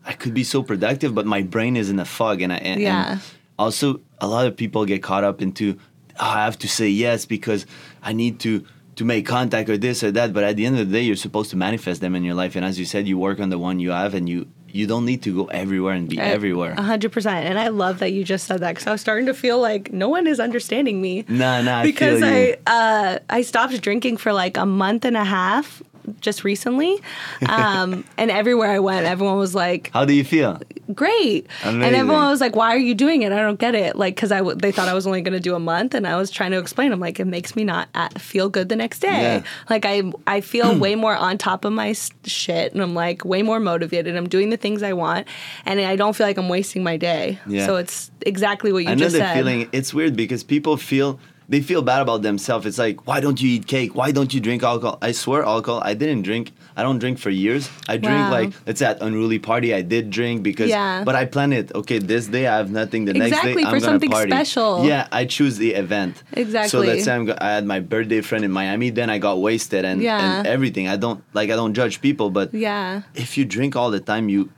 [SPEAKER 2] I could be so productive, but my brain is in a fog. And I and,
[SPEAKER 3] Yeah.
[SPEAKER 2] and also a lot of people get caught up into "Oh, I have to say yes because I need to to make contact or this or that. But at the end of the day, you're supposed to manifest them in your life. And as you said, you work on the one you have, and you you don't need to go everywhere and be everywhere.
[SPEAKER 3] A hundred percent. And I love that you just said that because I was starting to feel like no one is understanding me.
[SPEAKER 2] Nah, nah, I
[SPEAKER 3] because
[SPEAKER 2] feel you.
[SPEAKER 3] I uh, I stopped drinking for like a month and a half just recently, um, and everywhere I went, everyone was like,
[SPEAKER 2] How do you feel?
[SPEAKER 3] "Great," and everyone was like, "Why are you doing it? I don't get it." Like, because I w- they thought I was only going to do a month, and I was trying to explain. I'm like, it makes me not at, feel good the next day.
[SPEAKER 2] Yeah.
[SPEAKER 3] Like I I feel way more on top of my shit, and I'm like way more motivated. I'm doing the things I want, and I don't feel like I'm wasting my day.
[SPEAKER 2] Yeah.
[SPEAKER 3] So it's exactly what you
[SPEAKER 2] I know
[SPEAKER 3] just
[SPEAKER 2] the
[SPEAKER 3] said.
[SPEAKER 2] feeling. It's weird because people feel they feel bad about themselves. It's like, why don't you eat cake? Why don't you drink alcohol? I swear, alcohol. I didn't drink. I don't drink for years. I drink
[SPEAKER 3] Wow.
[SPEAKER 2] like let's say at unruly party. I did drink because,
[SPEAKER 3] Yeah.
[SPEAKER 2] but I plan it. Okay, this day I have nothing. The next day I'm
[SPEAKER 3] for
[SPEAKER 2] gonna
[SPEAKER 3] something
[SPEAKER 2] party.
[SPEAKER 3] special.
[SPEAKER 2] Yeah, I choose the event. Exactly. So
[SPEAKER 3] Exactly.
[SPEAKER 2] let's say I'm go- I had my birthday friend in Miami. Then I got wasted and,
[SPEAKER 3] Yeah.
[SPEAKER 2] and everything. I don't like. I don't judge people, but
[SPEAKER 3] Yeah.
[SPEAKER 2] if you drink all the time, you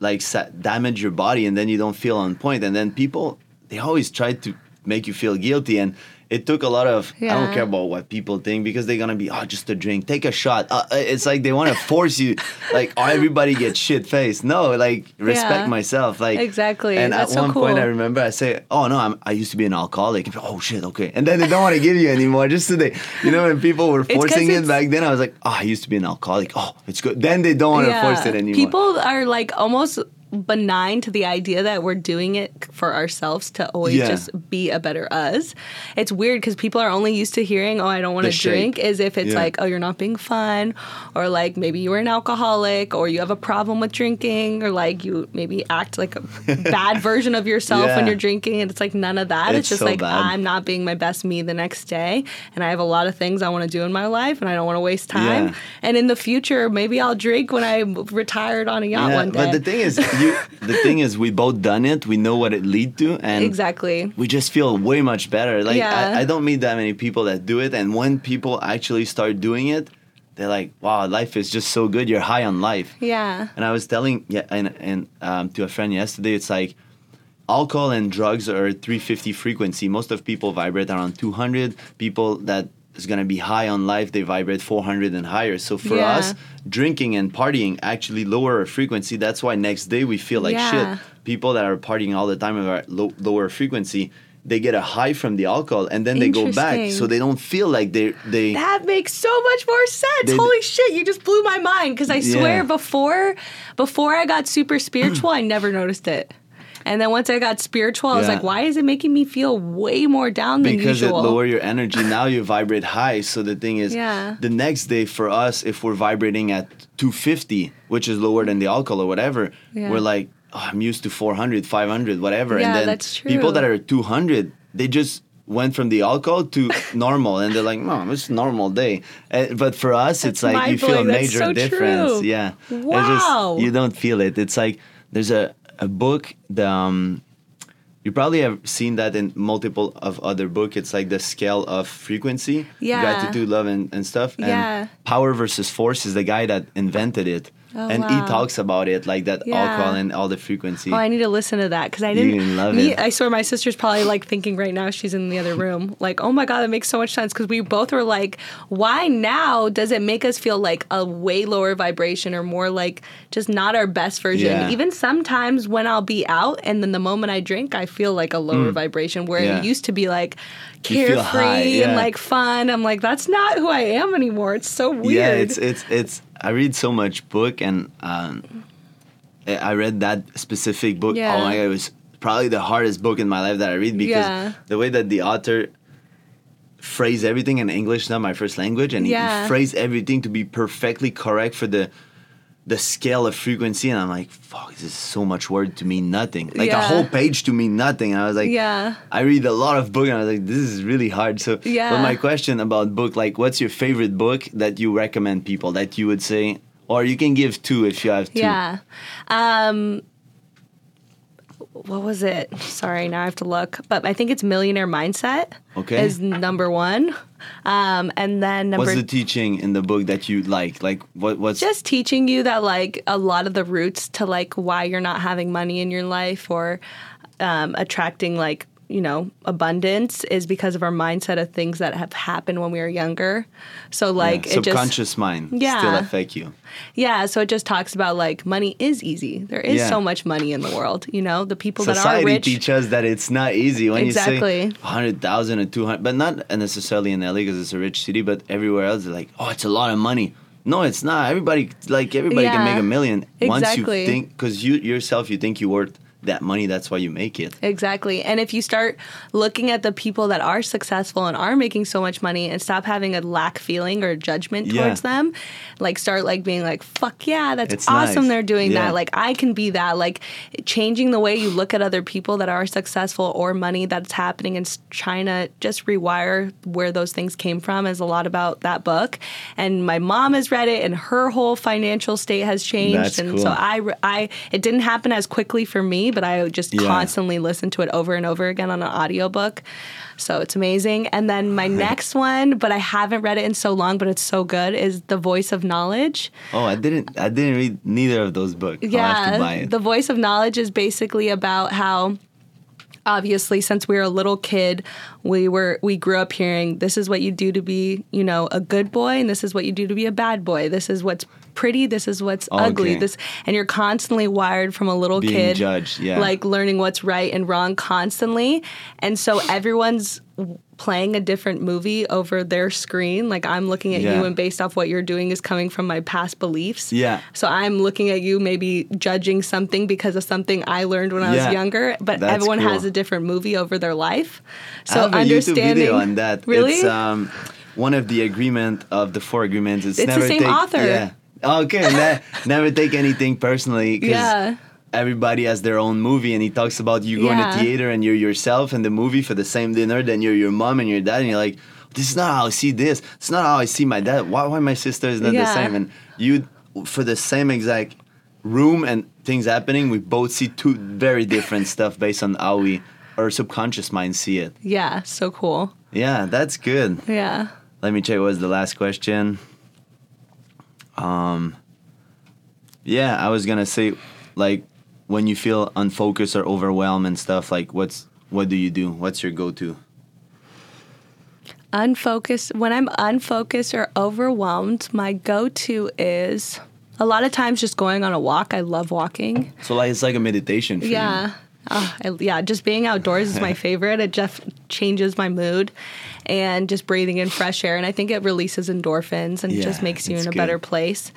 [SPEAKER 2] like sa- damage your body, and then you don't feel on point. And then people they always try to make you feel guilty, and it took a lot of I don't care about what people think because they're gonna be oh just a drink, take a shot. Uh, uh, it's like they want to force you, like oh everybody gets shit faced. No, like respect
[SPEAKER 3] Yeah.
[SPEAKER 2] myself, like
[SPEAKER 3] Exactly.
[SPEAKER 2] And
[SPEAKER 3] That's
[SPEAKER 2] at
[SPEAKER 3] so
[SPEAKER 2] one point, I remember I say, oh no, I'm, I used to be an alcoholic. Oh shit, okay. And then they don't want to give you anymore. Just so they, you know, when people were forcing it back then, I was like, oh, I used to be an alcoholic. Oh, it's good. Then they don't want to force it anymore.
[SPEAKER 3] People are like almost benign to the idea that we're doing it for ourselves to always
[SPEAKER 2] Yeah.
[SPEAKER 3] just be a better us. It's weird because people are only used to hearing, "Oh, I don't want to drink," as if it's
[SPEAKER 2] Yeah.
[SPEAKER 3] like, "Oh, you're not being fun," or like maybe you were an alcoholic, or you have a problem with drinking, or like you maybe act like a bad version of yourself when you're drinking. And it's like none of that. It's,
[SPEAKER 2] It's
[SPEAKER 3] just
[SPEAKER 2] so
[SPEAKER 3] like
[SPEAKER 2] bad.
[SPEAKER 3] I'm not being my best me the next day, and I have a lot of things I want to do in my life, and I don't want to waste time.
[SPEAKER 2] Yeah.
[SPEAKER 3] And in the future, maybe I'll drink when I'm retired on a yacht one day.
[SPEAKER 2] But the thing is, you, the thing is, we both done it. We know what it lead to, and
[SPEAKER 3] exactly.
[SPEAKER 2] we just feel way much better. Like
[SPEAKER 3] Yeah.
[SPEAKER 2] I, I don't meet that many people that do it, and when people actually start doing it, they're like, "Wow, life is just so good. You're high on life."
[SPEAKER 3] Yeah.
[SPEAKER 2] And I was telling yeah, and, and um, to a friend yesterday, it's like alcohol and drugs are 350 frequency. Most of people vibrate around 200. People that is gonna be high on life, they vibrate 400 and higher. So for
[SPEAKER 3] Yeah.
[SPEAKER 2] us, drinking and partying actually lower our frequency. That's why next day we feel like
[SPEAKER 3] Yeah.
[SPEAKER 2] shit. People that are partying all the time are low, lower frequency. They get a high from the alcohol and then they go back, so they don't feel like they they.
[SPEAKER 3] That makes so much more sense.
[SPEAKER 2] They-
[SPEAKER 3] Holy shit, you just blew my mind because I swear
[SPEAKER 2] Yeah.
[SPEAKER 3] before before I got super spiritual, I never noticed it. And then once I got spiritual, I was like, why is it making me feel way more down than
[SPEAKER 2] because
[SPEAKER 3] usual?
[SPEAKER 2] it lower your energy. Now you vibrate high. So the thing is
[SPEAKER 3] Yeah.
[SPEAKER 2] the next day for us if we're vibrating at 250 which is lower than the alcohol or whatever
[SPEAKER 3] Yeah.
[SPEAKER 2] we're like oh, i'm used to 400 500 whatever.
[SPEAKER 3] Yeah,
[SPEAKER 2] and then
[SPEAKER 3] that's
[SPEAKER 2] people that are 200 they just went from the alcohol to normal. And they're like mom it's a normal day. Uh, but for us it's like you feel a major
[SPEAKER 3] so
[SPEAKER 2] difference.
[SPEAKER 3] True.
[SPEAKER 2] yeah. It's
[SPEAKER 3] Wow.
[SPEAKER 2] just, you don't feel it. It's like there's a, a book the um, you probably have seen that in multiple of other book. It's like the scale of frequency,
[SPEAKER 3] Yeah.
[SPEAKER 2] gratitude, love, and, and stuff. And
[SPEAKER 3] Yeah.
[SPEAKER 2] power versus force is the guy that invented it,
[SPEAKER 3] Oh,
[SPEAKER 2] and he talks about it like that
[SPEAKER 3] Yeah.
[SPEAKER 2] alcohol and all the frequency.
[SPEAKER 3] Oh, I need to listen to that because I didn't.
[SPEAKER 2] gonna love
[SPEAKER 3] me,
[SPEAKER 2] it.
[SPEAKER 3] I swear, my sister's probably like thinking right now. She's in the other room. Like, oh my god, that makes so much sense because we both were like, why now does it make us feel like a way lower vibration or more like just not our best version?
[SPEAKER 2] Yeah.
[SPEAKER 3] Even sometimes when I'll be out and then the moment I drink, I feel like a lower mm. vibration where.
[SPEAKER 2] Yeah.
[SPEAKER 3] it used to be like carefree
[SPEAKER 2] high,
[SPEAKER 3] and like fun. I'm like, that's not who I am anymore. It's so weird.
[SPEAKER 2] Yeah, it's it's it's. I read so much book, and um, I read that specific book.
[SPEAKER 3] Yeah.
[SPEAKER 2] Oh my god, it was probably the hardest book in my life that I read because
[SPEAKER 3] Yeah.
[SPEAKER 2] the way that the author phrase everything in English, not my first language, and
[SPEAKER 3] Yeah.
[SPEAKER 2] he phrase everything to be perfectly correct for the the scale of frequency, and I'm like, fuck, this is so much word to mean nothing. Like a whole page to mean nothing. And I was like,
[SPEAKER 3] Yeah.
[SPEAKER 2] I read a lot of book, and I was like, this is really hard. So,
[SPEAKER 3] Yeah.
[SPEAKER 2] but my question about book, like, what's your favorite book that you recommend people that you would say, or you can give two if you have two.
[SPEAKER 3] Yeah. Um, what was it? Sorry, now I have to look. But I think it's Millionaire Mindset.
[SPEAKER 2] Okay.
[SPEAKER 3] Is number one. Um, and then number
[SPEAKER 2] What's the teaching in the book that you like? Like, what? What's
[SPEAKER 3] just teaching you that like a lot of the roots to like why you're not having money in your life or um, attracting like you know abundance is because of our mindset of things that have happened when we were younger. So like
[SPEAKER 2] yeah,
[SPEAKER 3] it just
[SPEAKER 2] subconscious mind still
[SPEAKER 3] Yeah.
[SPEAKER 2] affect you?
[SPEAKER 3] Yeah, so it just talks about like money is easy. There is
[SPEAKER 2] Yeah.
[SPEAKER 3] so much money in the world. You know, the people that are
[SPEAKER 2] Society
[SPEAKER 3] rich.
[SPEAKER 2] teach us that it's not easy when
[SPEAKER 3] Exactly.
[SPEAKER 2] you say hundred thousand or two hundred, but not necessarily in LA because it's a rich city, but everywhere else they're like, oh, it's a lot of money. No, it's not. Everybody like everybody can make a million once you think because you yourself you think you're worth that money. That's why you make it.
[SPEAKER 3] Exactly. And if you start looking at the people that are successful and are making so much money and stop having a lack feeling or judgment
[SPEAKER 2] Yeah.
[SPEAKER 3] towards them, like start like being like, fuck yeah, that's
[SPEAKER 2] It's
[SPEAKER 3] awesome
[SPEAKER 2] nice.
[SPEAKER 3] they're doing
[SPEAKER 2] Yeah.
[SPEAKER 3] that. Like I can be that. Like changing the way you look at other people that are successful or money that's happening and trying to just rewire where those things came from is a lot about that book. And my mom has read it and her whole financial state has changed.
[SPEAKER 2] That's
[SPEAKER 3] and
[SPEAKER 2] cool.
[SPEAKER 3] so I, I, it didn't happen as quickly for me, but I just
[SPEAKER 2] Yeah.
[SPEAKER 3] constantly listen to it over and over again on an audiobook. So it's amazing. And then my next one, but I haven't read it in so long, but it's so good, is The Voice of Knowledge.
[SPEAKER 2] Oh, I didn't. I didn't read neither of those books. I'll have to buy
[SPEAKER 3] Yeah. The Voice of Knowledge is basically about how obviously since we were a little kid we were we grew up hearing this is what you do to be you know a good boy and this is what you do to be a bad boy this is what's pretty this is what's ugly this and you're constantly wired from a little
[SPEAKER 2] Being
[SPEAKER 3] kid
[SPEAKER 2] judged, yeah.
[SPEAKER 3] like learning what's right and wrong constantly and so everyone's playing a different movie over their screen like i'm looking at
[SPEAKER 2] Yeah.
[SPEAKER 3] you and based off what you're doing is coming from my past beliefs
[SPEAKER 2] Yeah.
[SPEAKER 3] so I'm looking at you, maybe judging something because of something I learned when I
[SPEAKER 2] Yeah,
[SPEAKER 3] was younger. But
[SPEAKER 2] that's
[SPEAKER 3] everyone
[SPEAKER 2] cool.
[SPEAKER 3] has a different movie over their life.
[SPEAKER 2] I
[SPEAKER 3] So
[SPEAKER 2] have a YouTube
[SPEAKER 3] understanding
[SPEAKER 2] video on that.
[SPEAKER 3] Really?
[SPEAKER 2] It's um, one of the agreement of the four agreements. It's,
[SPEAKER 3] It's the same
[SPEAKER 2] take,
[SPEAKER 3] author.
[SPEAKER 2] Yeah. Okay. ne- never take anything personally.
[SPEAKER 3] Yeah.
[SPEAKER 2] Everybody has their own movie, and he talks about you going
[SPEAKER 3] Yeah.
[SPEAKER 2] to theater and you're yourself in the movie for the same dinner. Then you're your mom and your dad, and you're like, "This is not how I see this. It's not how I see my dad. Why, why my sister is not the same?" And you, for the same exact room and things happening, we both see two very different stuff based on how we our subconscious mind see it.
[SPEAKER 3] yeah, so cool.
[SPEAKER 2] Yeah, that's good.
[SPEAKER 3] Yeah.
[SPEAKER 2] Let me check. What was the last question? Um. Yeah, I was gonna say, like, when you feel unfocused or overwhelmed and stuff, like, what's what do you do? What's your go-to?
[SPEAKER 3] Unfocused. When I'm unfocused or overwhelmed, my go to is a lot of times just going on a walk. I love walking.
[SPEAKER 2] So like, it's like a meditation. For
[SPEAKER 3] Yeah. Oh, I, yeah, just being outdoors is my favorite. It just changes my mood and just breathing in fresh air. And I think it releases endorphins and just makes you in a
[SPEAKER 2] good.
[SPEAKER 3] better place.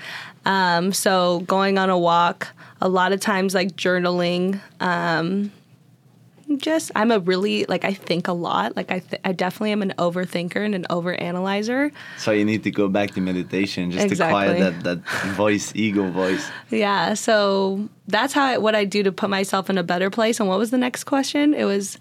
[SPEAKER 3] Um, so going on a walk, a lot of times like journaling, um, just I'm a really like I think a lot. Like I th- I definitely am an overthinker and an overanalyzer.
[SPEAKER 2] So you need to go back to meditation just
[SPEAKER 3] Exactly.
[SPEAKER 2] to quiet that that voice, ego voice.
[SPEAKER 3] Yeah, so that's how I, what I do to put myself in a better place. And what was the next question? It was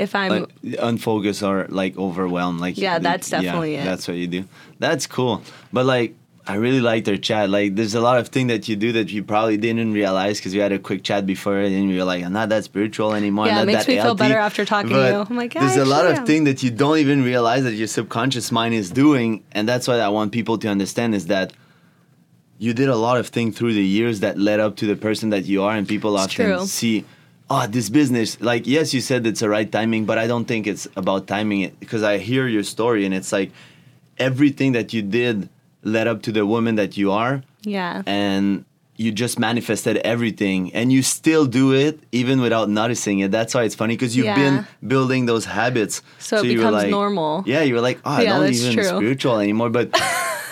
[SPEAKER 3] if I'm
[SPEAKER 2] Like unfocused or like overwhelmed. Like
[SPEAKER 3] Yeah, that's definitely it.
[SPEAKER 2] That's what you do. That's cool. But like. I really liked our chat. Like, there's a lot of things that you do that you probably didn't realize because we had a quick chat before, and you're like, "I'm not that spiritual anymore."
[SPEAKER 3] Yeah, it makes me feel better after talking to you. I'm like, "Yeah,
[SPEAKER 2] there's a lot of
[SPEAKER 3] am."
[SPEAKER 2] things that you don't even realize that your subconscious mind is doing, and that's what I want people to understand is that you did a lot of things through the years that led up to the person that you are, and people
[SPEAKER 3] It's
[SPEAKER 2] often
[SPEAKER 3] true.
[SPEAKER 2] see, oh, this business. Like, yes, you said it's the right timing, but I don't think it's about timing it because I hear your story, and it's like everything that you did led up to the woman that you are,
[SPEAKER 3] Yeah.
[SPEAKER 2] and you just manifested everything, and you still do it even without noticing it. That's why it's funny because you've
[SPEAKER 3] Yeah.
[SPEAKER 2] been building those habits,
[SPEAKER 3] So it
[SPEAKER 2] you were
[SPEAKER 3] becomes
[SPEAKER 2] like-
[SPEAKER 3] normal.
[SPEAKER 2] Yeah, you were like, oh, I
[SPEAKER 3] Yeah,
[SPEAKER 2] don't even
[SPEAKER 3] true.
[SPEAKER 2] spiritual anymore, but.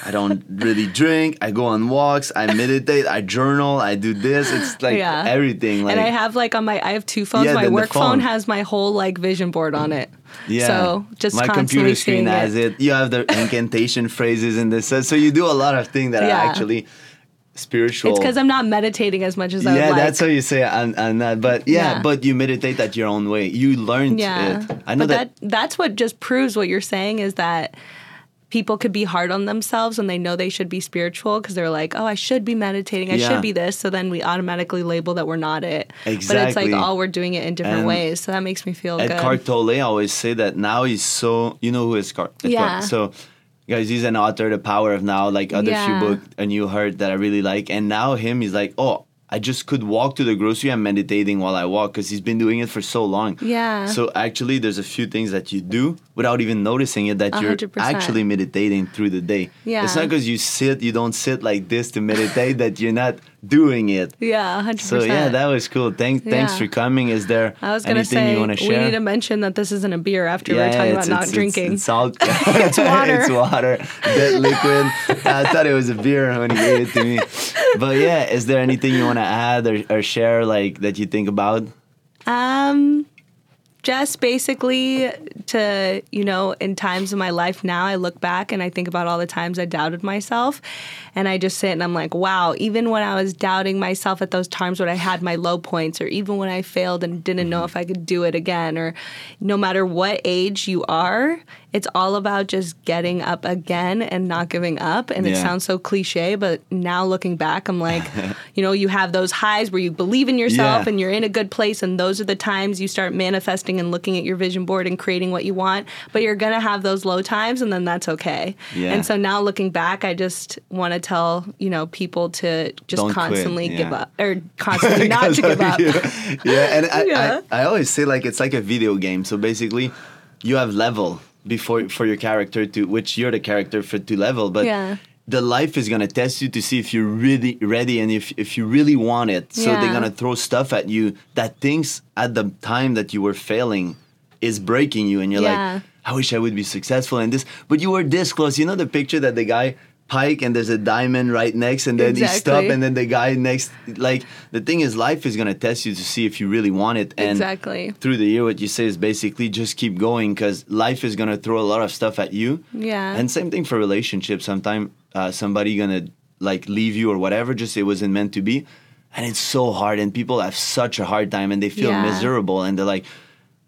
[SPEAKER 2] I don't really drink. I go on walks. I meditate. I journal. I do this. It's like
[SPEAKER 3] Yeah.
[SPEAKER 2] everything. Like
[SPEAKER 3] and I have like on my I have two phones.
[SPEAKER 2] Yeah,
[SPEAKER 3] my work phone.
[SPEAKER 2] phone.
[SPEAKER 3] has my whole like vision board on it.
[SPEAKER 2] Yeah.
[SPEAKER 3] So just
[SPEAKER 2] my
[SPEAKER 3] constantly
[SPEAKER 2] computer screen has
[SPEAKER 3] it.
[SPEAKER 2] it. You have the incantation phrases in this. So you do a lot of things that
[SPEAKER 3] Yeah.
[SPEAKER 2] are actually spiritual.
[SPEAKER 3] It's because I'm not meditating as much as I
[SPEAKER 2] yeah,
[SPEAKER 3] like.
[SPEAKER 2] that's how you say on, on that. But yeah,
[SPEAKER 3] Yeah.
[SPEAKER 2] but you meditate at your own way. You learned
[SPEAKER 3] yeah.
[SPEAKER 2] it. I know
[SPEAKER 3] but
[SPEAKER 2] that,
[SPEAKER 3] that that's what just proves what you're saying is that people could be hard on themselves when they know they should be spiritual because they're like, oh, I should be meditating. I
[SPEAKER 2] Yeah.
[SPEAKER 3] should be this. So then we automatically label that we're not it. Exactly. But it's like all we're doing it in different
[SPEAKER 2] And
[SPEAKER 3] ways. So that makes me feel good.
[SPEAKER 2] Eckhart Tolle always say that now he's so you know who is Eckhart?
[SPEAKER 3] Yeah.
[SPEAKER 2] So guys, he's an author, The Power of Now, like other
[SPEAKER 3] Yeah.
[SPEAKER 2] few book and you heard that I really like. And now him, he's like, oh, I just could walk to the grocery. I'm meditating while I walk because he's been doing it for so long.
[SPEAKER 3] Yeah.
[SPEAKER 2] So actually, there's a few things that you do without even noticing it that
[SPEAKER 3] A
[SPEAKER 2] you're actually meditating through the day.
[SPEAKER 3] Yeah.
[SPEAKER 2] It's not because you sit, you don't sit like this to meditate that you're not doing it.
[SPEAKER 3] yeah, 100%.
[SPEAKER 2] So yeah, that was cool. Thank, thanks for coming. Is there
[SPEAKER 3] I was gonna
[SPEAKER 2] anything
[SPEAKER 3] say
[SPEAKER 2] you want to share?
[SPEAKER 3] we need to mention that this isn't a beer after we're talking about not drinking.
[SPEAKER 2] It's, all,
[SPEAKER 3] It's water.
[SPEAKER 2] it's water. That liquid. I thought it was a beer when he gave it to me. But yeah, is there anything you want to add or, or share like that you think about?
[SPEAKER 3] Um, just basically to, you know, in times of my life now, I look back and I think about all the times I doubted myself. And I just sit and I'm like, wow, even when I was doubting myself at those times when I had my low points, or even when I failed and didn't know if I could do it again, or no matter what age you are, it's all about just getting up again and not giving up. And it sounds so cliche, but now looking back, I'm like, you know, you have those highs where you believe in yourself
[SPEAKER 2] Yeah.
[SPEAKER 3] and you're in a good place. And those are the times you start manifesting and looking at your vision board and creating what you want. But you're going to have those low times, and then that's okay.
[SPEAKER 2] Yeah.
[SPEAKER 3] And so now looking back, I just want to tell, you know, people to just
[SPEAKER 2] Don't
[SPEAKER 3] constantly give up or constantly not to give up.
[SPEAKER 2] yeah. yeah, and I,
[SPEAKER 3] Yeah.
[SPEAKER 2] I, I always say like it's like a video game. So basically, you have level before for your character to which you're the character for to level, but
[SPEAKER 3] Yeah.
[SPEAKER 2] the life is gonna test you to see if you're really ready and if if you really want it. So they're gonna throw stuff at you that things at the time that you were failing is breaking you, and you're
[SPEAKER 3] Yeah.
[SPEAKER 2] like, I wish I would be successful in this, but you were this close. You know the picture that the guy. Pike and there's a diamond right next, and then he stop, and then the guy next. Like the thing is, life is gonna test you to see if you really want it. And
[SPEAKER 3] Exactly.
[SPEAKER 2] through the year, what you say is basically just keep going because life is gonna throw a lot of stuff at you.
[SPEAKER 3] Yeah.
[SPEAKER 2] And same thing for relationships. Sometimes uh, somebody gonna like leave you or whatever. Just it wasn't meant to be, and it's so hard. And people have such a hard time, and they feel
[SPEAKER 3] Yeah.
[SPEAKER 2] miserable, and they're like,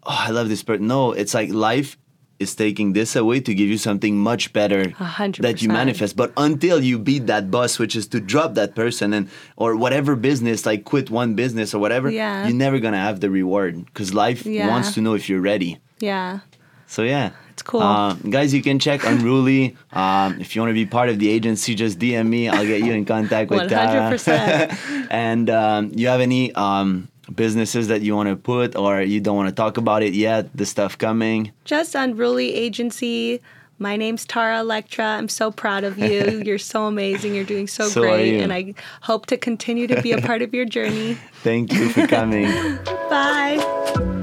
[SPEAKER 2] "Oh, I love this person." No, it's like life is taking this away to give you something much better
[SPEAKER 3] A hundred
[SPEAKER 2] that you manifest. But until you beat that boss, which is to drop that person and or whatever business, like quit one business or whatever,
[SPEAKER 3] Yeah.
[SPEAKER 2] you're never gonna have the reward because life
[SPEAKER 3] Yeah.
[SPEAKER 2] wants to know if you're ready.
[SPEAKER 3] Yeah.
[SPEAKER 2] So yeah,
[SPEAKER 3] It's cool.
[SPEAKER 2] Uh, guys, you can check Unruly. Um, if you want to be part of the agency, just DM me. I'll get you in contact with Tara.
[SPEAKER 3] 100%.
[SPEAKER 2] and um, you have any um, businesses that you want to put or you don't want to talk about it yet? The stuff coming.
[SPEAKER 3] Just Unruly Agency. My name's Tara Electra. I'm so proud of you. You're so amazing. You're doing so,
[SPEAKER 2] So
[SPEAKER 3] great. And I hope to continue to be a part of your journey.
[SPEAKER 2] Thank you for coming.
[SPEAKER 3] Bye.